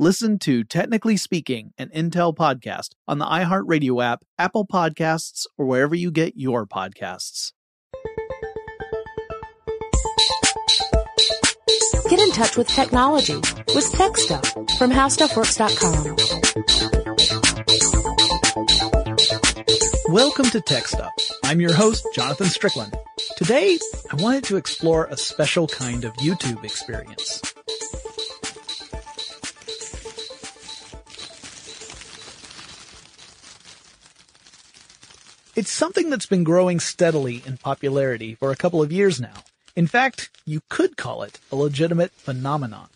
Listen to Technically Speaking, an Intel podcast on the iHeartRadio app, Apple Podcasts, or wherever you get your podcasts. Get in touch with technology with Tech Stuff from HowStuffWorks.com. Welcome to Tech Stuff. I'm your host, Jonathan Strickland. Today, I wanted to explore a special kind of YouTube experience. It's something that's been growing steadily in popularity for a couple of years now. In fact, you could call it a legitimate phenomenon.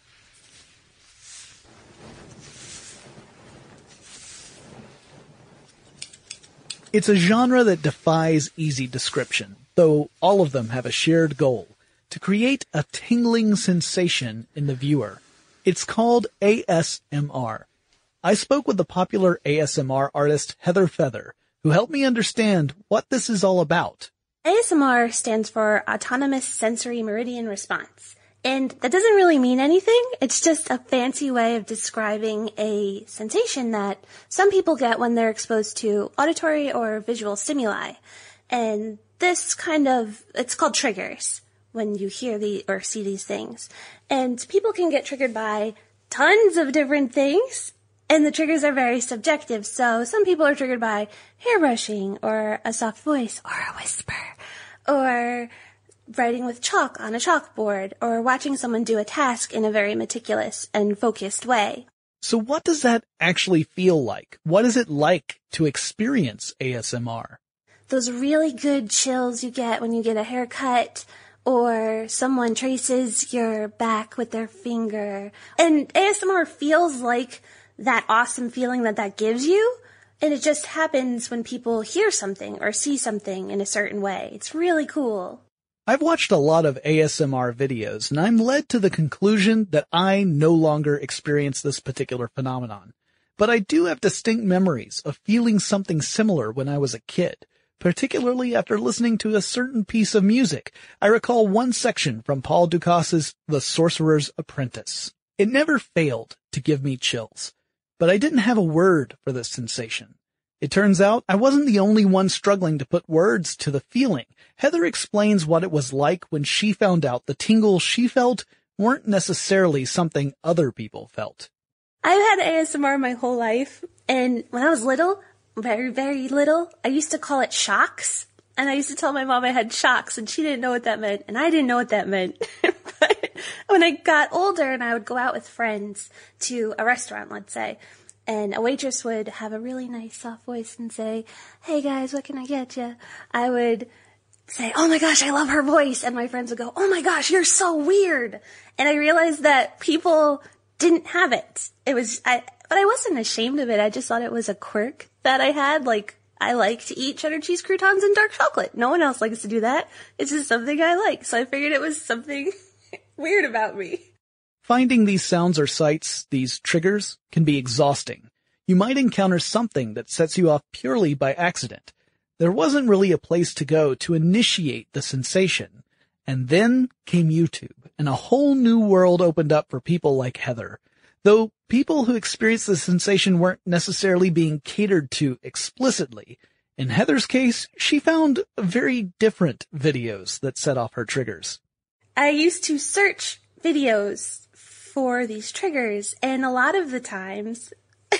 It's a genre that defies easy description, though all of them have a shared goal to create a tingling sensation in the viewer. It's called ASMR. I spoke with the popular ASMR artist Heather Feather, who helped me understand what this is all about. ASMR stands for Autonomous Sensory Meridian Response. And that doesn't really mean anything. It's just a fancy way of describing a sensation that some people get when they're exposed to auditory or visual stimuli. And this kind of, it's called triggers when you hear the or see these things. And people can get triggered by tons of different things. And the triggers are very subjective. So some people are triggered by hair brushing or a soft voice or a whisper or writing with chalk on a chalkboard or watching someone do a task in a very meticulous and focused way. So what does that actually feel like? What is it like to experience ASMR? Those really good chills you get when you get a haircut or someone traces your back with their finger. And ASMR feels like that awesome feeling that that gives you. And it just happens when people hear something or see something in a certain way. It's really cool. I've watched a lot of ASMR videos and I'm led to the conclusion that I no longer experience this particular phenomenon. But I do have distinct memories of feeling something similar when I was a kid, particularly after listening to a certain piece of music. I recall one section from Paul Dukas' The Sorcerer's Apprentice. It never failed to give me chills but I didn't have a word for this sensation. It turns out I wasn't the only one struggling to put words to the feeling. Heather explains what it was like when she found out the tingles she felt weren't necessarily something other people felt. I've had ASMR my whole life, and when I was little, very, very little, I used to call it shocks. And I used to tell my mom I had shocks, and she didn't know what that meant, and I didn't know what that meant. but when I got older and I would go out with friends to a restaurant, let's say, and a waitress would have a really nice soft voice and say, Hey guys, what can I get you? I would say, Oh my gosh, I love her voice. And my friends would go, Oh my gosh, you're so weird. And I realized that people didn't have it. It was, I, but I wasn't ashamed of it. I just thought it was a quirk that I had. Like, I like to eat cheddar cheese croutons and dark chocolate. No one else likes to do that. It's just something I like. So I figured it was something weird about me. Finding these sounds or sights, these triggers, can be exhausting. You might encounter something that sets you off purely by accident. There wasn't really a place to go to initiate the sensation. And then came YouTube, and a whole new world opened up for people like Heather. Though people who experienced the sensation weren't necessarily being catered to explicitly. In Heather's case, she found very different videos that set off her triggers. I used to search videos for these triggers, and a lot of the times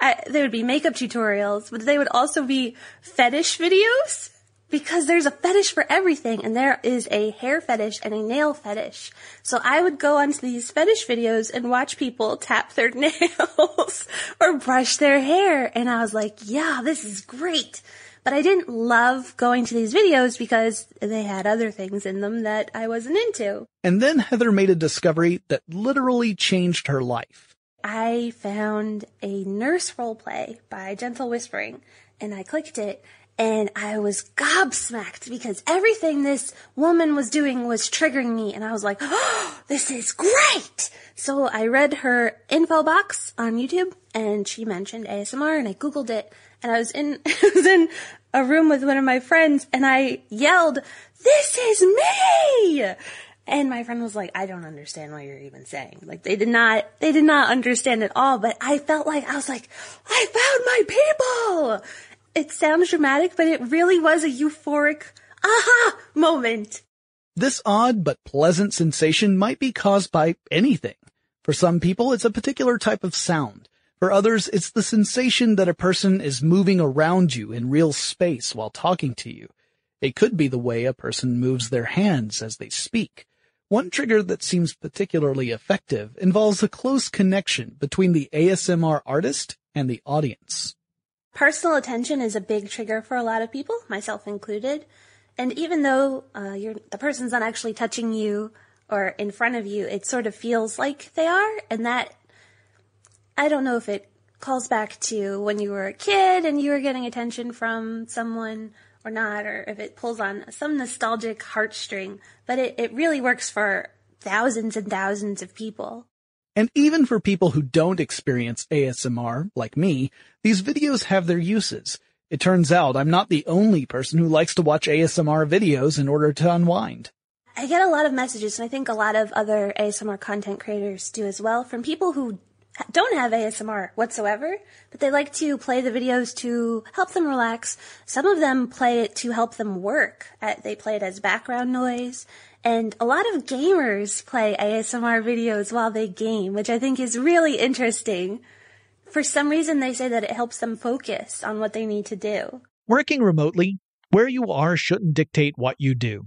I, there would be makeup tutorials, but they would also be fetish videos because there's a fetish for everything and there is a hair fetish and a nail fetish. So I would go onto these fetish videos and watch people tap their nails or brush their hair. And I was like, yeah, this is great. But I didn't love going to these videos because they had other things in them that I wasn't into. And then Heather made a discovery that literally changed her life. I found a nurse roleplay by Gentle Whispering and I clicked it and I was gobsmacked because everything this woman was doing was triggering me and I was like, oh, this is great! So I read her info box on YouTube and she mentioned ASMR and I googled it and I was in, I was in a room with one of my friends and I yelled, this is me! And my friend was like, I don't understand what you're even saying. Like they did not, they did not understand at all, but I felt like, I was like, I found my people! It sounds dramatic, but it really was a euphoric aha moment. This odd but pleasant sensation might be caused by anything. For some people, it's a particular type of sound. For others, it's the sensation that a person is moving around you in real space while talking to you. It could be the way a person moves their hands as they speak. One trigger that seems particularly effective involves a close connection between the ASMR artist and the audience. Personal attention is a big trigger for a lot of people, myself included. And even though uh, the person's not actually touching you or in front of you, it sort of feels like they are. And that, I don't know if it calls back to when you were a kid and you were getting attention from someone or not, or if it pulls on some nostalgic heartstring, but it, it really works for thousands and thousands of people. And even for people who don't experience ASMR, like me, these videos have their uses. It turns out I'm not the only person who likes to watch ASMR videos in order to unwind. I get a lot of messages, and I think a lot of other ASMR content creators do as well, from people who don't have ASMR whatsoever, but they like to play the videos to help them relax. Some of them play it to help them work. Uh, they play it as background noise. And a lot of gamers play ASMR videos while they game, which I think is really interesting. For some reason, they say that it helps them focus on what they need to do. Working remotely, where you are shouldn't dictate what you do.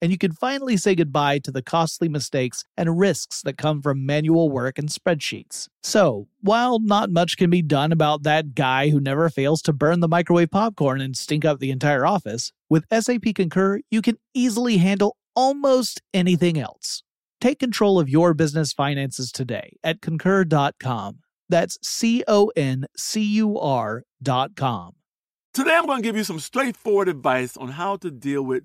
and you can finally say goodbye to the costly mistakes and risks that come from manual work and spreadsheets. So, while not much can be done about that guy who never fails to burn the microwave popcorn and stink up the entire office, with SAP Concur, you can easily handle almost anything else. Take control of your business finances today at concur.com. That's C O N C U R.com. Today, I'm going to give you some straightforward advice on how to deal with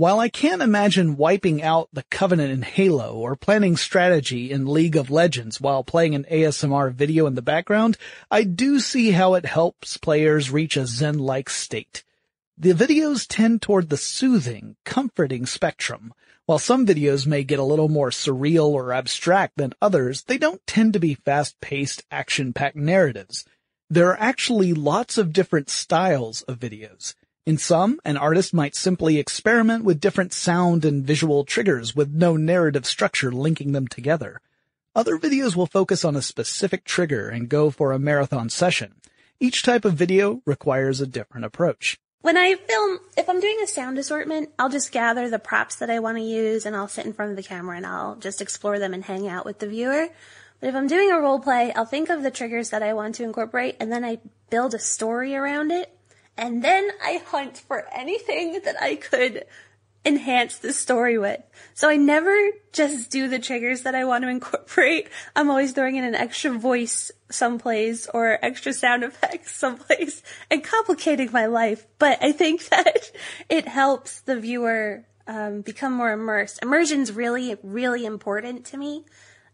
While I can't imagine wiping out the Covenant in Halo or planning strategy in League of Legends while playing an ASMR video in the background, I do see how it helps players reach a zen-like state. The videos tend toward the soothing, comforting spectrum. While some videos may get a little more surreal or abstract than others, they don't tend to be fast-paced, action-packed narratives. There are actually lots of different styles of videos. In some, an artist might simply experiment with different sound and visual triggers with no narrative structure linking them together. Other videos will focus on a specific trigger and go for a marathon session. Each type of video requires a different approach. When I film, if I'm doing a sound assortment, I'll just gather the props that I want to use and I'll sit in front of the camera and I'll just explore them and hang out with the viewer. But if I'm doing a role play, I'll think of the triggers that I want to incorporate and then I build a story around it and then I hunt for anything that I could enhance the story with. So I never just do the triggers that I want to incorporate. I'm always throwing in an extra voice someplace or extra sound effects someplace and complicating my life. But I think that it helps the viewer um, become more immersed. Immersion's really, really important to me.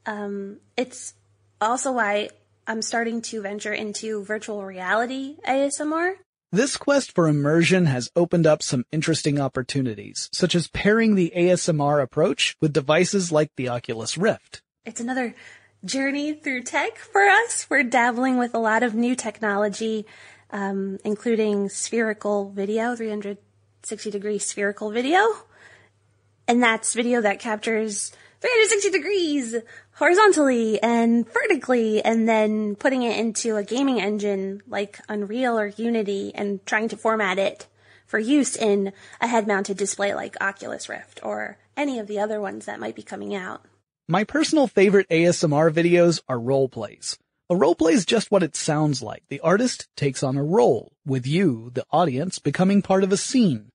Um, it's also why I'm starting to venture into virtual reality ASMR. This quest for immersion has opened up some interesting opportunities, such as pairing the ASMR approach with devices like the Oculus Rift. It's another journey through tech for us. We're dabbling with a lot of new technology, um, including spherical video, 360 degree spherical video. And that's video that captures 360 degrees horizontally and vertically and then putting it into a gaming engine like Unreal or Unity and trying to format it for use in a head mounted display like Oculus Rift or any of the other ones that might be coming out. My personal favorite ASMR videos are role plays. A role play is just what it sounds like. The artist takes on a role, with you, the audience, becoming part of a scene.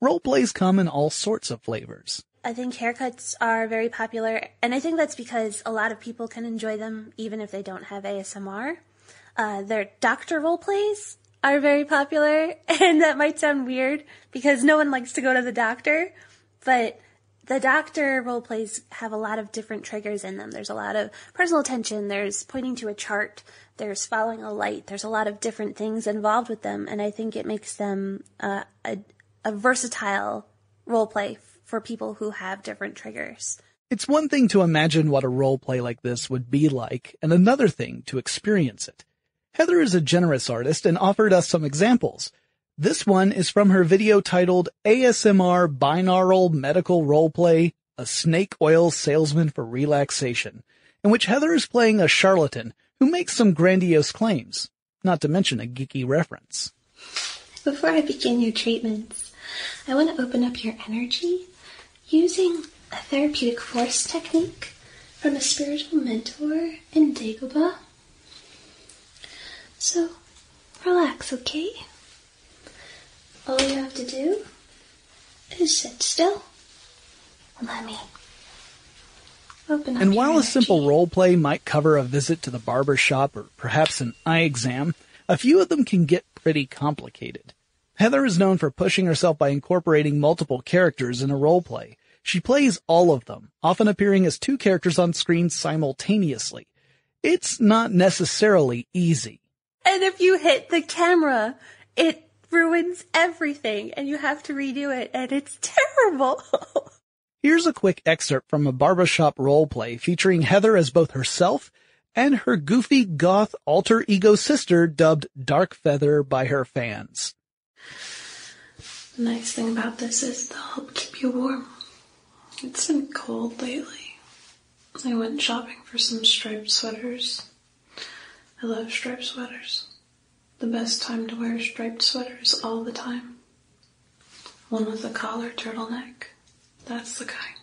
Role plays come in all sorts of flavors. I think haircuts are very popular, and I think that's because a lot of people can enjoy them even if they don't have ASMR. Uh, their doctor role plays are very popular, and that might sound weird because no one likes to go to the doctor, but the doctor role plays have a lot of different triggers in them. There's a lot of personal attention, there's pointing to a chart, there's following a light, there's a lot of different things involved with them, and I think it makes them uh, a, a versatile role play for people who have different triggers. It's one thing to imagine what a role play like this would be like, and another thing to experience it. Heather is a generous artist and offered us some examples. This one is from her video titled ASMR Binaural Medical Roleplay, a snake oil salesman for relaxation, in which Heather is playing a charlatan who makes some grandiose claims, not to mention a geeky reference. Before I begin your treatments, I want to open up your energy using a therapeutic force technique from a spiritual mentor in Dagobah. So, relax, okay? All you have to do is sit still. Let me open up. And while a simple role play might cover a visit to the barber shop or perhaps an eye exam, a few of them can get pretty complicated. Heather is known for pushing herself by incorporating multiple characters in a role play. She plays all of them, often appearing as two characters on screen simultaneously. It's not necessarily easy. And if you hit the camera, it ruins everything and you have to redo it and it's terrible. Here's a quick excerpt from a barbershop roleplay featuring Heather as both herself and her goofy goth alter ego sister dubbed Dark Feather by her fans. The nice thing about this is they'll help keep you warm. It's been cold lately. I went shopping for some striped sweaters. I love striped sweaters. The best time to wear striped sweaters all the time. One with a collar turtleneck. That's the kind.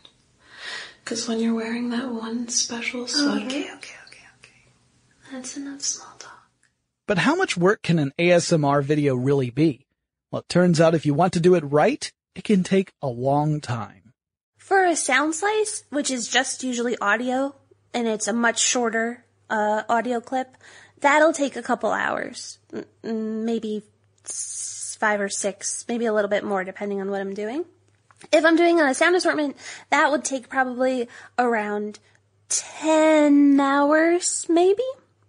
Cause when you're wearing that one special oh, sweater. okay, okay, okay, okay. That's enough small talk. But how much work can an ASMR video really be? Well, it turns out if you want to do it right, it can take a long time. For a sound slice, which is just usually audio, and it's a much shorter uh, audio clip, that'll take a couple hours, maybe five or six, maybe a little bit more depending on what I'm doing. If I'm doing a sound assortment, that would take probably around 10 hours, maybe,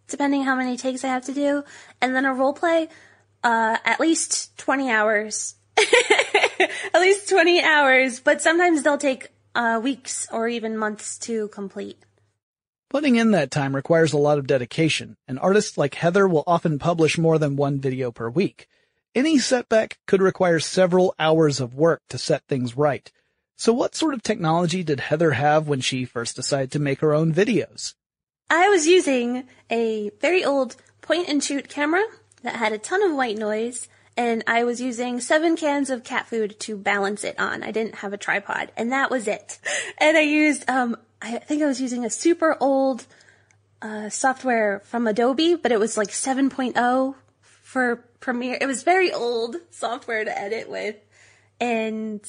depending how many takes I have to do. And then a role play, uh, at least 20 hours. at least 20 hours, but sometimes they'll take uh, weeks or even months to complete. Putting in that time requires a lot of dedication, and artists like Heather will often publish more than one video per week. Any setback could require several hours of work to set things right. So what sort of technology did Heather have when she first decided to make her own videos? I was using a very old point and shoot camera that had a ton of white noise, and I was using seven cans of cat food to balance it on. I didn't have a tripod, and that was it. And I used, um, I think I was using a super old uh, software from Adobe, but it was like 7.0 for Premiere. It was very old software to edit with, and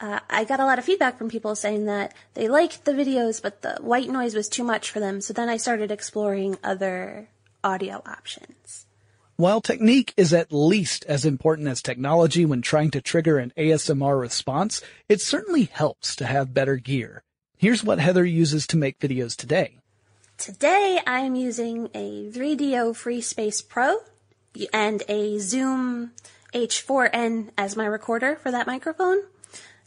uh, I got a lot of feedback from people saying that they liked the videos, but the white noise was too much for them. So then I started exploring other audio options. While technique is at least as important as technology when trying to trigger an ASMR response, it certainly helps to have better gear. Here's what Heather uses to make videos today. Today I am using a 3Dio FreeSpace Pro and a Zoom H4n as my recorder for that microphone.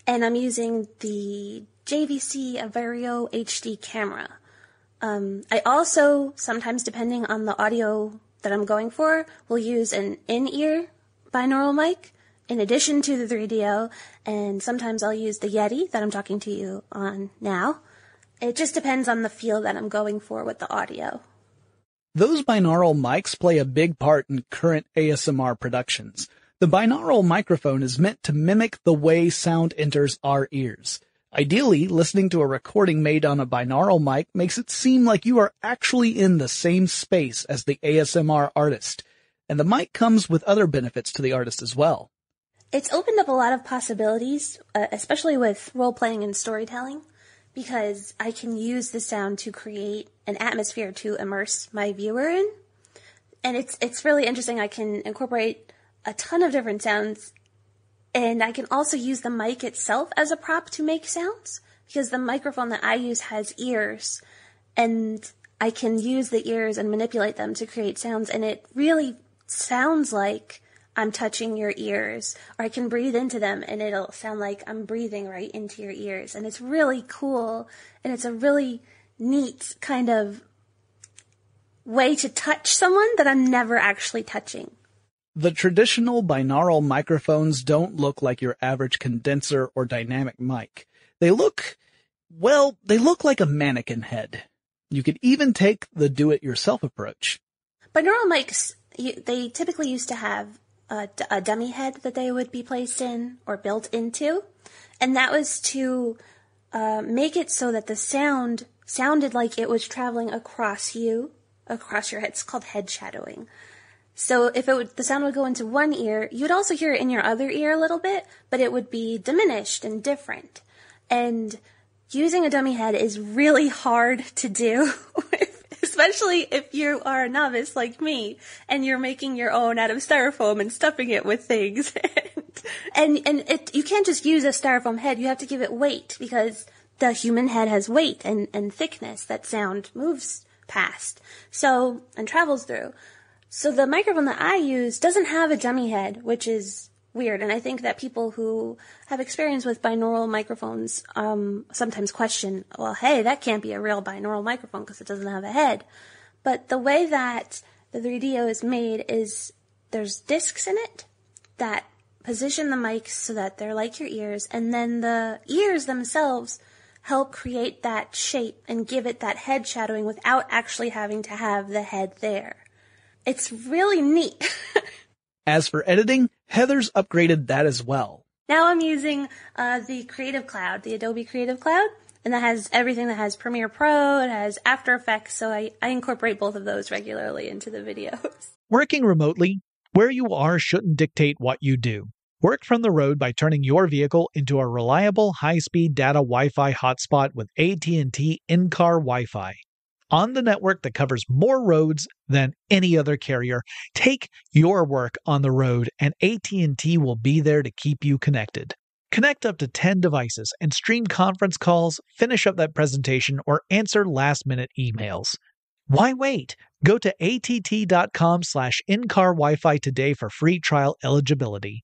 And I'm using the JVC Everio HD camera. Um, I also, sometimes depending on the audio that I'm going for, will use an in-ear binaural mic in addition to the 3Dio, and sometimes I'll use the Yeti that I'm talking to you on now. It just depends on the feel that I'm going for with the audio. Those binaural mics play a big part in current ASMR productions. The binaural microphone is meant to mimic the way sound enters our ears. Ideally, listening to a recording made on a binaural mic makes it seem like you are actually in the same space as the ASMR artist. And the mic comes with other benefits to the artist as well. It's opened up a lot of possibilities, uh, especially with role playing and storytelling, because I can use the sound to create an atmosphere to immerse my viewer in. And it's it's really interesting. I can incorporate a ton of different sounds and I can also use the mic itself as a prop to make sounds because the microphone that I use has ears and I can use the ears and manipulate them to create sounds and it really sounds like I'm touching your ears or I can breathe into them and it'll sound like I'm breathing right into your ears and it's really cool and it's a really neat kind of way to touch someone that I'm never actually touching. The traditional binaural microphones don't look like your average condenser or dynamic mic. They look, well, they look like a mannequin head. You could even take the do-it-yourself approach. Binaural mics, they typically used to have a, a dummy head that they would be placed in or built into, and that was to uh, make it so that the sound sounded like it was traveling across you, across your head. It's called head shadowing. So if it would, the sound would go into one ear, you would also hear it in your other ear a little bit, but it would be diminished and different. And using a dummy head is really hard to do, especially if you are a novice like me and you're making your own out of styrofoam and stuffing it with things. and and it, you can't just use a styrofoam head, you have to give it weight because the human head has weight and, and thickness that sound moves past. So, and travels through. So the microphone that I use doesn't have a dummy head, which is weird. And I think that people who have experience with binaural microphones um, sometimes question, well, hey, that can't be a real binaural microphone because it doesn't have a head. But the way that the 3Dio is made is there's discs in it that position the mics so that they're like your ears, and then the ears themselves help create that shape and give it that head shadowing without actually having to have the head there. It's really neat. as for editing, Heather's upgraded that as well. Now I'm using uh, the Creative Cloud, the Adobe Creative Cloud, and that has everything that has Premiere Pro, it has After Effects, so I, I incorporate both of those regularly into the videos. Working remotely, where you are shouldn't dictate what you do. Work from the road by turning your vehicle into a reliable high-speed data Wi-Fi hotspot with AT&T in-car Wi-Fi on the network that covers more roads than any other carrier. Take your work on the road and AT&T will be there to keep you connected. Connect up to 10 devices and stream conference calls, finish up that presentation, or answer last-minute emails. Why wait? Go to att.com slash in-car Wi-Fi today for free trial eligibility.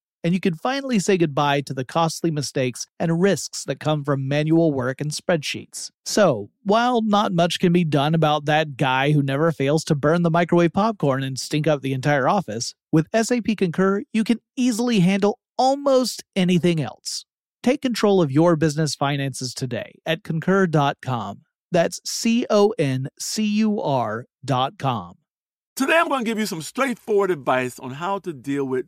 and you can finally say goodbye to the costly mistakes and risks that come from manual work and spreadsheets. So, while not much can be done about that guy who never fails to burn the microwave popcorn and stink up the entire office, with SAP Concur, you can easily handle almost anything else. Take control of your business finances today at concur.com. That's C O N C U R.com. Today, I'm going to give you some straightforward advice on how to deal with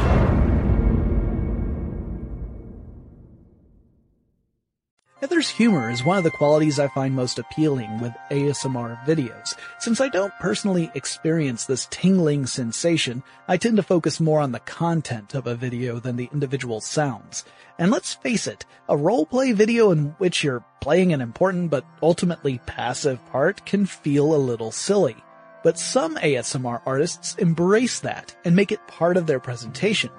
Humor is one of the qualities I find most appealing with ASMR videos. Since I don't personally experience this tingling sensation, I tend to focus more on the content of a video than the individual sounds. And let's face it, a roleplay video in which you're playing an important but ultimately passive part can feel a little silly. But some ASMR artists embrace that and make it part of their presentation.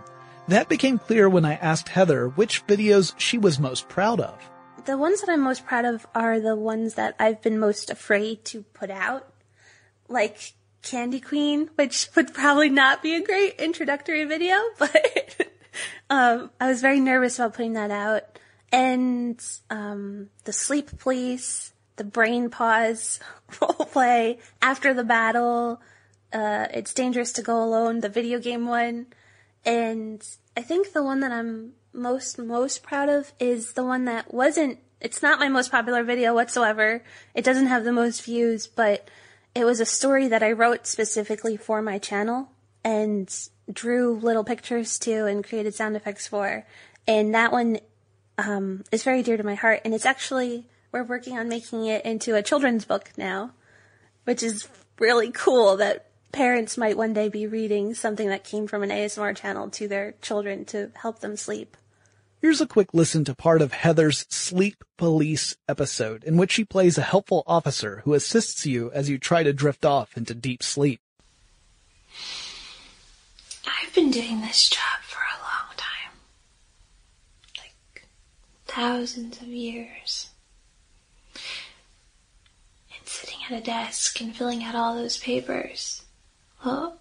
That became clear when I asked Heather which videos she was most proud of. The ones that I'm most proud of are the ones that I've been most afraid to put out. Like Candy Queen, which would probably not be a great introductory video, but um, I was very nervous about putting that out. And um, the Sleep Police, the Brain Pause role play, After the Battle, uh, It's Dangerous to Go Alone, the video game one. And I think the one that I'm most, most proud of is the one that wasn't, it's not my most popular video whatsoever. It doesn't have the most views, but it was a story that I wrote specifically for my channel and drew little pictures to and created sound effects for. And that one um, is very dear to my heart. And it's actually, we're working on making it into a children's book now, which is really cool that parents might one day be reading something that came from an ASMR channel to their children to help them sleep. Here's a quick listen to part of Heather's Sleep Police episode in which she plays a helpful officer who assists you as you try to drift off into deep sleep. I've been doing this job for a long time. Like thousands of years. And sitting at a desk and filling out all those papers. Well,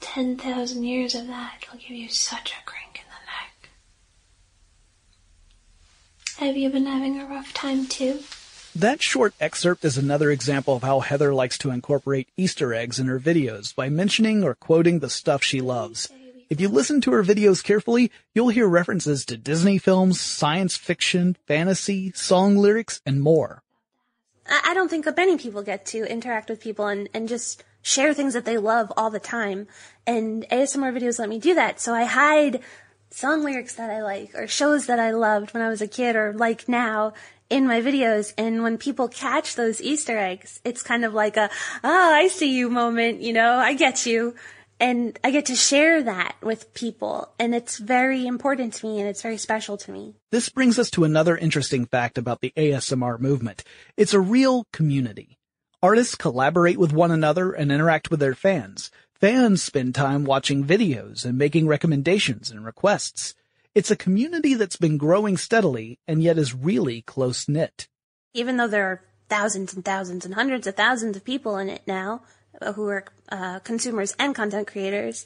10,000 years of that will give you such a crink in the neck. Have you been having a rough time too? That short excerpt is another example of how Heather likes to incorporate Easter eggs in her videos by mentioning or quoting the stuff she loves. If you listen to her videos carefully, you'll hear references to Disney films, science fiction, fantasy, song lyrics, and more. I don't think that many people get to interact with people and, and just share things that they love all the time. And ASMR videos let me do that. So I hide song lyrics that I like or shows that I loved when I was a kid or like now in my videos. And when people catch those Easter eggs, it's kind of like a, ah, oh, I see you moment, you know, I get you. And I get to share that with people. And it's very important to me and it's very special to me. This brings us to another interesting fact about the ASMR movement. It's a real community. Artists collaborate with one another and interact with their fans. Fans spend time watching videos and making recommendations and requests. It's a community that's been growing steadily and yet is really close knit. Even though there are thousands and thousands and hundreds of thousands of people in it now uh, who are uh, consumers and content creators,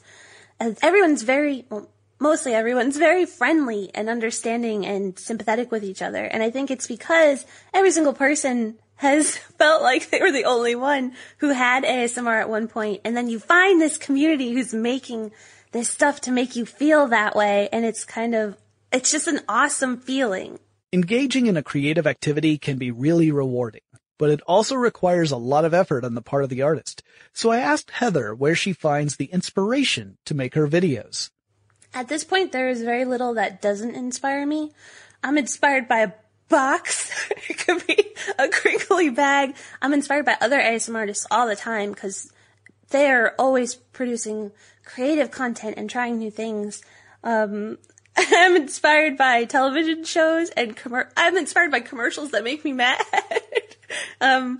everyone's very, well, mostly everyone's very friendly and understanding and sympathetic with each other. And I think it's because every single person has felt like they were the only one who had ASMR at one point. And then you find this community who's making this stuff to make you feel that way. And it's kind of, it's just an awesome feeling. Engaging in a creative activity can be really rewarding, but it also requires a lot of effort on the part of the artist. So I asked Heather where she finds the inspiration to make her videos. At this point, there is very little that doesn't inspire me. I'm inspired by a box. it could be a crinkly bag. I'm inspired by other ASMR artists all the time because they're always producing creative content and trying new things. Um, I'm inspired by television shows and I'm inspired by commercials that make me mad. um,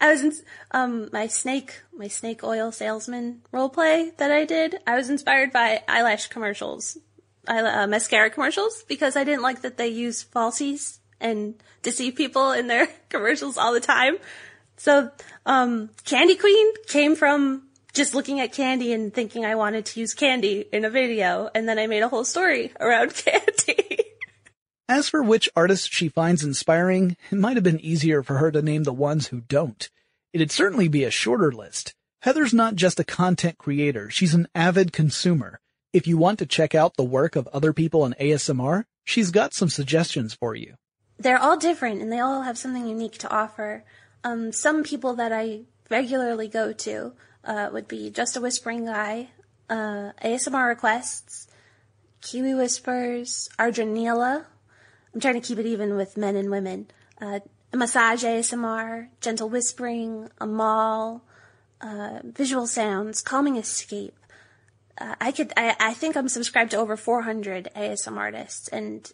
I was in, um, my snake, my snake oil salesman role play that I did. I was inspired by eyelash commercials, uh, mascara commercials because I didn't like that they use falsies and deceive people in their commercials all the time. So, um, Candy Queen came from just looking at candy and thinking I wanted to use candy in a video, and then I made a whole story around candy. As for which artists she finds inspiring, it might have been easier for her to name the ones who don't. It'd certainly be a shorter list. Heather's not just a content creator, she's an avid consumer. If you want to check out the work of other people in ASMR, she's got some suggestions for you. They're all different and they all have something unique to offer. Um, some people that I regularly go to uh, would be Just a Whispering Guy, uh, ASMR Requests, Kiwi Whispers, Arjanila. I'm trying to keep it even with men and women. Uh, massage ASMR, Gentle Whispering, Amal, uh, Visual Sounds, Calming Escape. Uh, I could, I, I think I'm subscribed to over 400 ASMR artists, and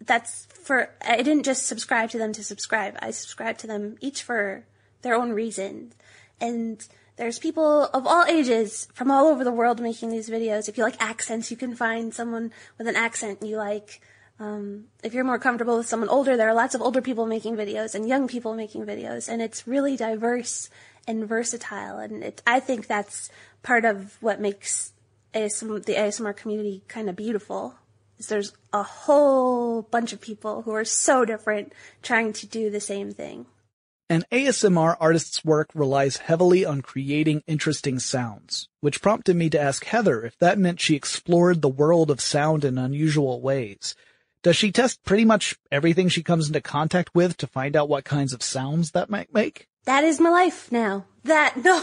that's for, I didn't just subscribe to them to subscribe. I subscribe to them each for their own reasons. And there's people of all ages from all over the world making these videos. If you like accents, you can find someone with an accent you like. Um, if you're more comfortable with someone older, there are lots of older people making videos and young people making videos, and it's really diverse and versatile. And it, I think that's part of what makes the ASMR community kind of beautiful. Is there's a whole bunch of people who are so different trying to do the same thing. An ASMR artist's work relies heavily on creating interesting sounds, which prompted me to ask Heather if that meant she explored the world of sound in unusual ways. Does she test pretty much everything she comes into contact with to find out what kinds of sounds that might make? That is my life now. That, no.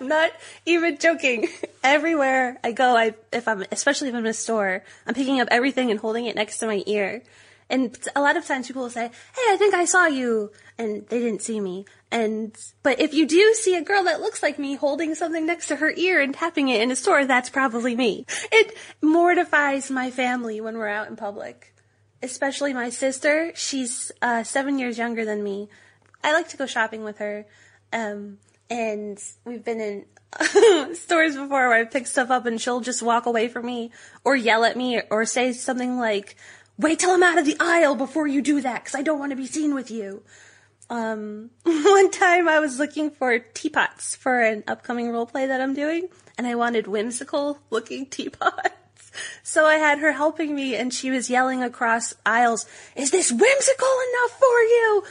I'm not even joking. Everywhere I go, I, if I'm, especially if I'm in a store, I'm picking up everything and holding it next to my ear. And a lot of times people will say, Hey, I think I saw you. And they didn't see me. And, but if you do see a girl that looks like me holding something next to her ear and tapping it in a store, that's probably me. It mortifies my family when we're out in public. Especially my sister. She's, uh, seven years younger than me. I like to go shopping with her. Um, and we've been in stores before where I pick stuff up and she'll just walk away from me or yell at me or say something like, wait till I'm out of the aisle before you do that because I don't want to be seen with you. Um, one time I was looking for teapots for an upcoming role play that I'm doing and I wanted whimsical looking teapots. So I had her helping me and she was yelling across aisles, is this whimsical enough for you?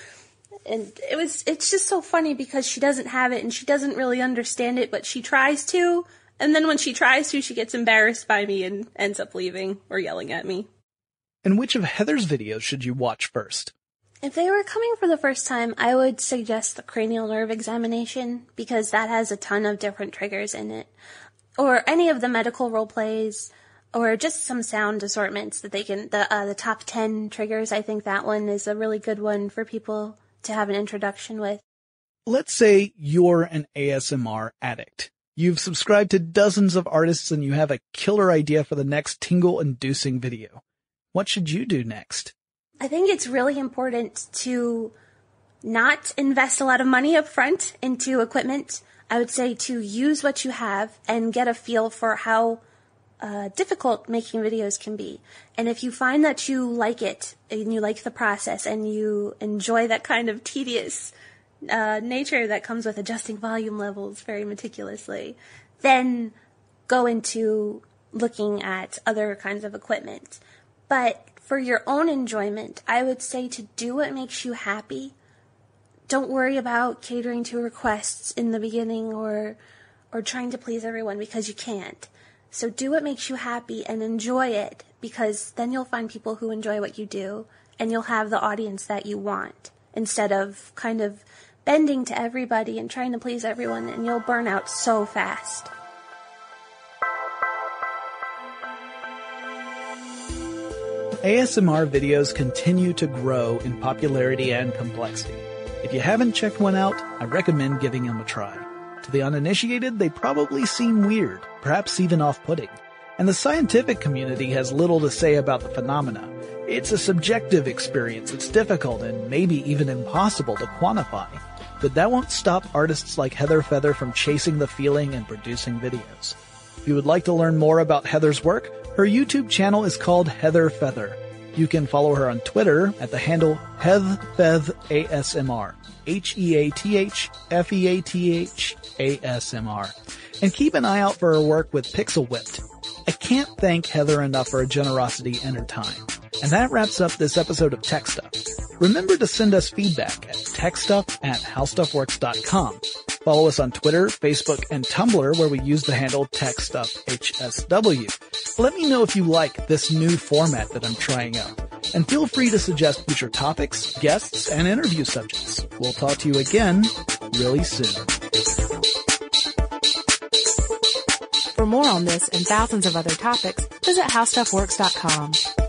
And it was, it's just so funny because she doesn't have it and she doesn't really understand it, but she tries to. And then when she tries to, she gets embarrassed by me and ends up leaving or yelling at me. And which of Heather's videos should you watch first? If they were coming for the first time, I would suggest the cranial nerve examination because that has a ton of different triggers in it. Or any of the medical role plays or just some sound assortments that they can the uh, the top 10 triggers. I think that one is a really good one for people to have an introduction with. Let's say you're an ASMR addict. You've subscribed to dozens of artists and you have a killer idea for the next tingle inducing video. What should you do next? I think it's really important to not invest a lot of money up front into equipment. I would say to use what you have and get a feel for how uh, difficult making videos can be. And if you find that you like it and you like the process and you enjoy that kind of tedious uh, nature that comes with adjusting volume levels very meticulously, then go into looking at other kinds of equipment. But for your own enjoyment, I would say to do what makes you happy. Don't worry about catering to requests in the beginning or or trying to please everyone because you can't. So do what makes you happy and enjoy it because then you'll find people who enjoy what you do and you'll have the audience that you want instead of kind of bending to everybody and trying to please everyone and you'll burn out so fast. ASMR videos continue to grow in popularity and complexity. If you haven't checked one out, I recommend giving them a try. To the uninitiated, they probably seem weird, perhaps even off-putting. And the scientific community has little to say about the phenomena. It's a subjective experience, it's difficult and maybe even impossible to quantify. But that won't stop artists like Heather Feather from chasing the feeling and producing videos. If you would like to learn more about Heather's work, her YouTube channel is called Heather Feather. You can follow her on Twitter at the handle HeathFeathASMR. H-E-A-T-H-F-E-A-T-H-A-S-M-R. And keep an eye out for her work with Pixel Ripped. I can't thank Heather enough for her generosity and her time. And that wraps up this episode of Tech Stuff. Remember to send us feedback at techstuff at howstuffworks.com. Follow us on Twitter, Facebook, and Tumblr where we use the handle TechStuffHSW. Let me know if you like this new format that I'm trying out. And feel free to suggest future topics, guests, and interview subjects. We'll talk to you again really soon. For more on this and thousands of other topics, visit howstuffworks.com.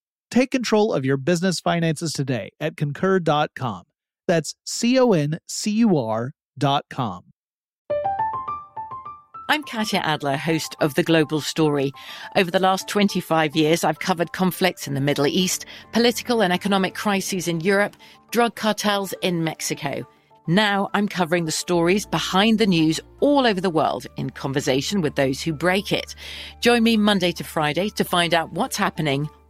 Take control of your business finances today at concur.com. That's C O N C U R.com. I'm Katya Adler, host of The Global Story. Over the last 25 years, I've covered conflicts in the Middle East, political and economic crises in Europe, drug cartels in Mexico. Now I'm covering the stories behind the news all over the world in conversation with those who break it. Join me Monday to Friday to find out what's happening,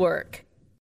work.